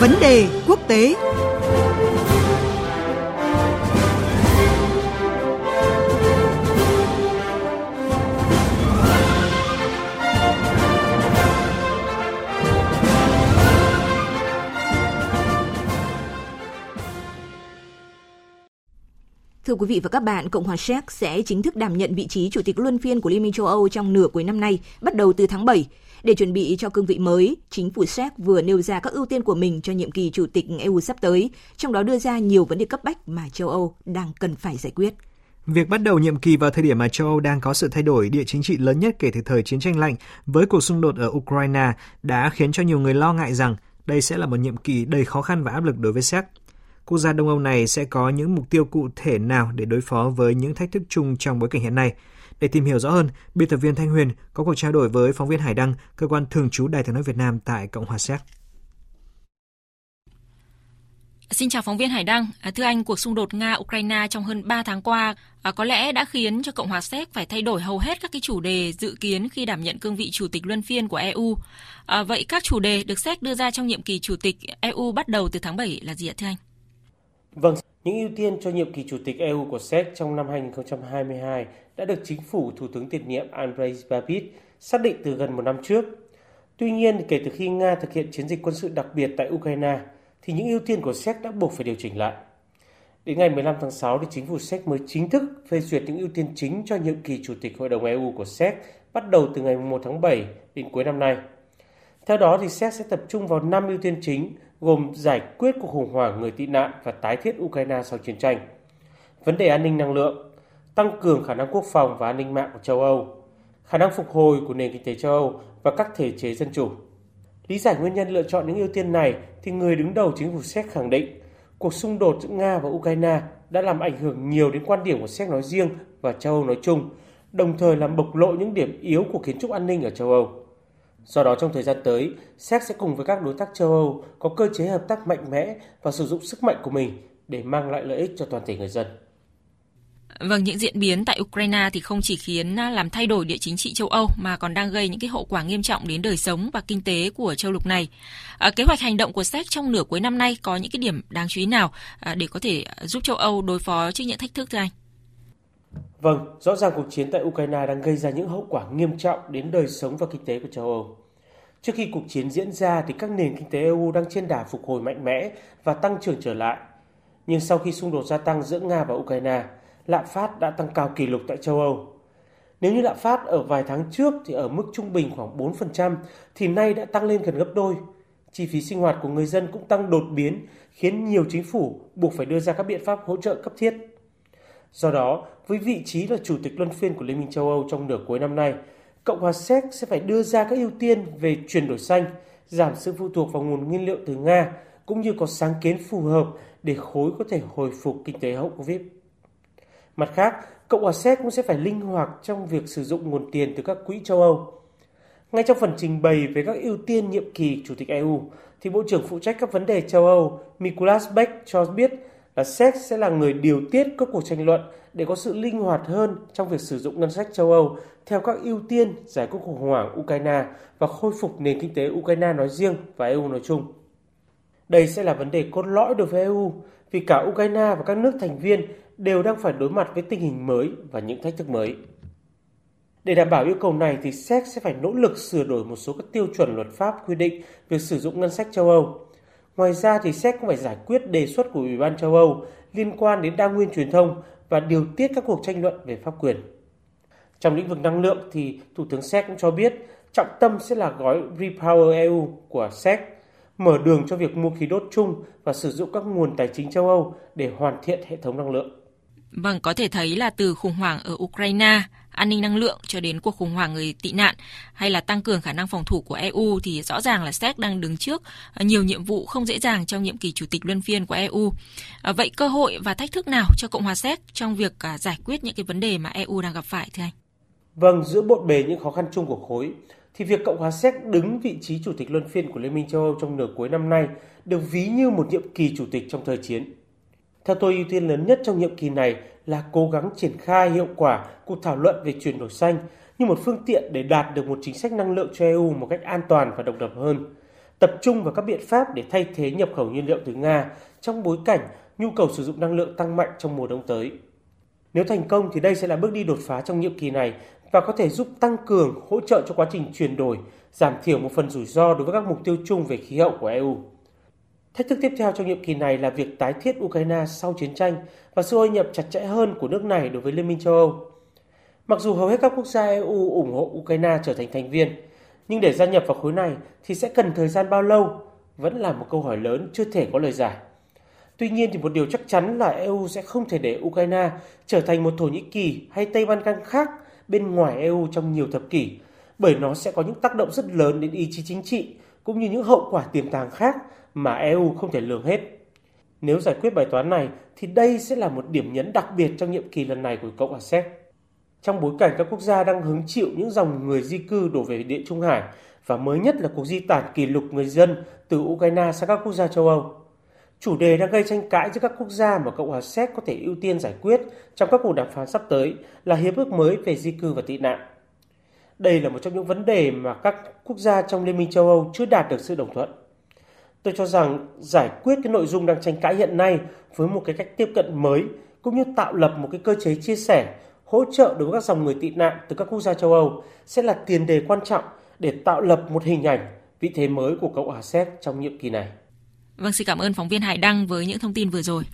Vấn đề quốc tế. Thưa quý vị và các bạn, Cộng hòa Séc sẽ chính thức đảm nhận vị trí chủ tịch luân phiên của Liên minh châu Âu trong nửa cuối năm nay, bắt đầu từ tháng 7. Để chuẩn bị cho cương vị mới, chính phủ Séc vừa nêu ra các ưu tiên của mình cho nhiệm kỳ chủ tịch EU sắp tới, trong đó đưa ra nhiều vấn đề cấp bách mà châu Âu đang cần phải giải quyết. Việc bắt đầu nhiệm kỳ vào thời điểm mà châu Âu đang có sự thay đổi địa chính trị lớn nhất kể từ thời chiến tranh lạnh với cuộc xung đột ở Ukraine đã khiến cho nhiều người lo ngại rằng đây sẽ là một nhiệm kỳ đầy khó khăn và áp lực đối với Séc. Quốc gia Đông Âu này sẽ có những mục tiêu cụ thể nào để đối phó với những thách thức chung trong bối cảnh hiện nay? Để tìm hiểu rõ hơn, biên tập viên Thanh Huyền có cuộc trao đổi với phóng viên Hải Đăng, cơ quan thường trú Đài tiếng nói Việt Nam tại Cộng hòa Séc. Xin chào phóng viên Hải Đăng. À, thưa anh, cuộc xung đột Nga-Ukraine trong hơn 3 tháng qua à, có lẽ đã khiến cho Cộng hòa Séc phải thay đổi hầu hết các cái chủ đề dự kiến khi đảm nhận cương vị chủ tịch luân phiên của EU. À, vậy các chủ đề được Séc đưa ra trong nhiệm kỳ chủ tịch EU bắt đầu từ tháng 7 là gì ạ thưa anh? Vâng, những ưu tiên cho nhiệm kỳ chủ tịch EU của Séc trong năm 2022 đã được chính phủ Thủ tướng tiền nhiệm Andrej Babis xác định từ gần một năm trước. Tuy nhiên, kể từ khi Nga thực hiện chiến dịch quân sự đặc biệt tại Ukraine, thì những ưu tiên của Séc đã buộc phải điều chỉnh lại. Đến ngày 15 tháng 6 thì chính phủ Séc mới chính thức phê duyệt những ưu tiên chính cho nhiệm kỳ chủ tịch Hội đồng EU của Séc bắt đầu từ ngày 1 tháng 7 đến cuối năm nay. Theo đó thì Séc sẽ tập trung vào 5 ưu tiên chính gồm giải quyết cuộc khủng hoảng người tị nạn và tái thiết Ukraine sau chiến tranh, vấn đề an ninh năng lượng, tăng cường khả năng quốc phòng và an ninh mạng của châu Âu, khả năng phục hồi của nền kinh tế châu Âu và các thể chế dân chủ. Lý giải nguyên nhân lựa chọn những ưu tiên này thì người đứng đầu chính phủ Séc khẳng định cuộc xung đột giữa Nga và Ukraine đã làm ảnh hưởng nhiều đến quan điểm của Séc nói riêng và châu Âu nói chung, đồng thời làm bộc lộ những điểm yếu của kiến trúc an ninh ở châu Âu. Do đó trong thời gian tới, Séc sẽ cùng với các đối tác châu Âu có cơ chế hợp tác mạnh mẽ và sử dụng sức mạnh của mình để mang lại lợi ích cho toàn thể người dân. Vâng, những diễn biến tại Ukraine thì không chỉ khiến à, làm thay đổi địa chính trị châu Âu mà còn đang gây những cái hậu quả nghiêm trọng đến đời sống và kinh tế của châu lục này. À, kế hoạch hành động của Séc trong nửa cuối năm nay có những cái điểm đáng chú ý nào à, để có thể à, giúp châu Âu đối phó trước những thách thức thưa anh? Vâng, rõ ràng cuộc chiến tại Ukraine đang gây ra những hậu quả nghiêm trọng đến đời sống và kinh tế của châu Âu. Trước khi cuộc chiến diễn ra thì các nền kinh tế EU đang trên đà phục hồi mạnh mẽ và tăng trưởng trở lại. Nhưng sau khi xung đột gia tăng giữa Nga và Ukraine, lạm phát đã tăng cao kỷ lục tại châu Âu. Nếu như lạm phát ở vài tháng trước thì ở mức trung bình khoảng 4%, thì nay đã tăng lên gần gấp đôi. Chi phí sinh hoạt của người dân cũng tăng đột biến, khiến nhiều chính phủ buộc phải đưa ra các biện pháp hỗ trợ cấp thiết. Do đó, với vị trí là chủ tịch luân phiên của Liên minh châu Âu trong nửa cuối năm nay, Cộng hòa Séc sẽ phải đưa ra các ưu tiên về chuyển đổi xanh, giảm sự phụ thuộc vào nguồn nguyên liệu từ Nga, cũng như có sáng kiến phù hợp để khối có thể hồi phục kinh tế hậu Covid. Mặt khác, Cộng hòa Séc cũng sẽ phải linh hoạt trong việc sử dụng nguồn tiền từ các quỹ châu Âu. Ngay trong phần trình bày về các ưu tiên nhiệm kỳ Chủ tịch EU, thì Bộ trưởng phụ trách các vấn đề châu Âu Mikulas Beck cho biết là Séc sẽ là người điều tiết các cuộc tranh luận để có sự linh hoạt hơn trong việc sử dụng ngân sách châu Âu theo các ưu tiên giải quyết khủng hoảng Ukraine và khôi phục nền kinh tế Ukraine nói riêng và EU nói chung. Đây sẽ là vấn đề cốt lõi đối với EU vì cả Ukraine và các nước thành viên đều đang phải đối mặt với tình hình mới và những thách thức mới. Để đảm bảo yêu cầu này thì Séc sẽ phải nỗ lực sửa đổi một số các tiêu chuẩn luật pháp quy định việc sử dụng ngân sách châu Âu Ngoài ra thì Séc cũng phải giải quyết đề xuất của Ủy ban châu Âu liên quan đến đa nguyên truyền thông và điều tiết các cuộc tranh luận về pháp quyền. Trong lĩnh vực năng lượng thì Thủ tướng Séc cũng cho biết trọng tâm sẽ là gói Repower EU của Séc, mở đường cho việc mua khí đốt chung và sử dụng các nguồn tài chính châu Âu để hoàn thiện hệ thống năng lượng. Vâng, có thể thấy là từ khủng hoảng ở Ukraine, an ninh năng lượng cho đến cuộc khủng hoảng người tị nạn hay là tăng cường khả năng phòng thủ của EU thì rõ ràng là Séc đang đứng trước à, nhiều nhiệm vụ không dễ dàng trong nhiệm kỳ chủ tịch luân phiên của EU. À, vậy cơ hội và thách thức nào cho Cộng hòa Séc trong việc à, giải quyết những cái vấn đề mà EU đang gặp phải thưa anh? Vâng, giữa bộn bề những khó khăn chung của khối thì việc Cộng hòa Séc đứng vị trí chủ tịch luân phiên của Liên minh châu Âu trong nửa cuối năm nay được ví như một nhiệm kỳ chủ tịch trong thời chiến. Theo tôi, ưu tiên lớn nhất trong nhiệm kỳ này là cố gắng triển khai hiệu quả cuộc thảo luận về chuyển đổi xanh như một phương tiện để đạt được một chính sách năng lượng cho EU một cách an toàn và độc lập hơn. tập trung vào các biện pháp để thay thế nhập khẩu nhiên liệu từ Nga trong bối cảnh nhu cầu sử dụng năng lượng tăng mạnh trong mùa đông tới. Nếu thành công thì đây sẽ là bước đi đột phá trong nhiệm kỳ này và có thể giúp tăng cường, hỗ trợ cho quá trình chuyển đổi, giảm thiểu một phần rủi ro đối với các mục tiêu chung về khí hậu của EU. Thách thức tiếp theo trong nhiệm kỳ này là việc tái thiết Ukraine sau chiến tranh và sự hội nhập chặt chẽ hơn của nước này đối với Liên minh châu Âu. Mặc dù hầu hết các quốc gia EU ủng hộ Ukraine trở thành thành viên, nhưng để gia nhập vào khối này thì sẽ cần thời gian bao lâu vẫn là một câu hỏi lớn chưa thể có lời giải. Tuy nhiên thì một điều chắc chắn là EU sẽ không thể để Ukraine trở thành một Thổ Nhĩ Kỳ hay Tây Ban Can khác bên ngoài EU trong nhiều thập kỷ, bởi nó sẽ có những tác động rất lớn đến ý chí chính trị cũng như những hậu quả tiềm tàng khác mà EU không thể lường hết. Nếu giải quyết bài toán này, thì đây sẽ là một điểm nhấn đặc biệt trong nhiệm kỳ lần này của Cộng hòa Séc. Trong bối cảnh các quốc gia đang hứng chịu những dòng người di cư đổ về Địa Trung Hải, và mới nhất là cuộc di tản kỷ lục người dân từ Ukraine sang các quốc gia châu Âu. Chủ đề đang gây tranh cãi giữa các quốc gia mà Cộng hòa Séc có thể ưu tiên giải quyết trong các cuộc đàm phán sắp tới là hiệp ước mới về di cư và tị nạn. Đây là một trong những vấn đề mà các quốc gia trong Liên minh châu Âu chưa đạt được sự đồng thuận. Tôi cho rằng giải quyết cái nội dung đang tranh cãi hiện nay với một cái cách tiếp cận mới cũng như tạo lập một cái cơ chế chia sẻ, hỗ trợ đối với các dòng người tị nạn từ các quốc gia châu Âu sẽ là tiền đề quan trọng để tạo lập một hình ảnh vị thế mới của Cộng hòa Séc trong nhiệm kỳ này. Vâng, xin cảm ơn phóng viên Hải Đăng với những thông tin vừa rồi.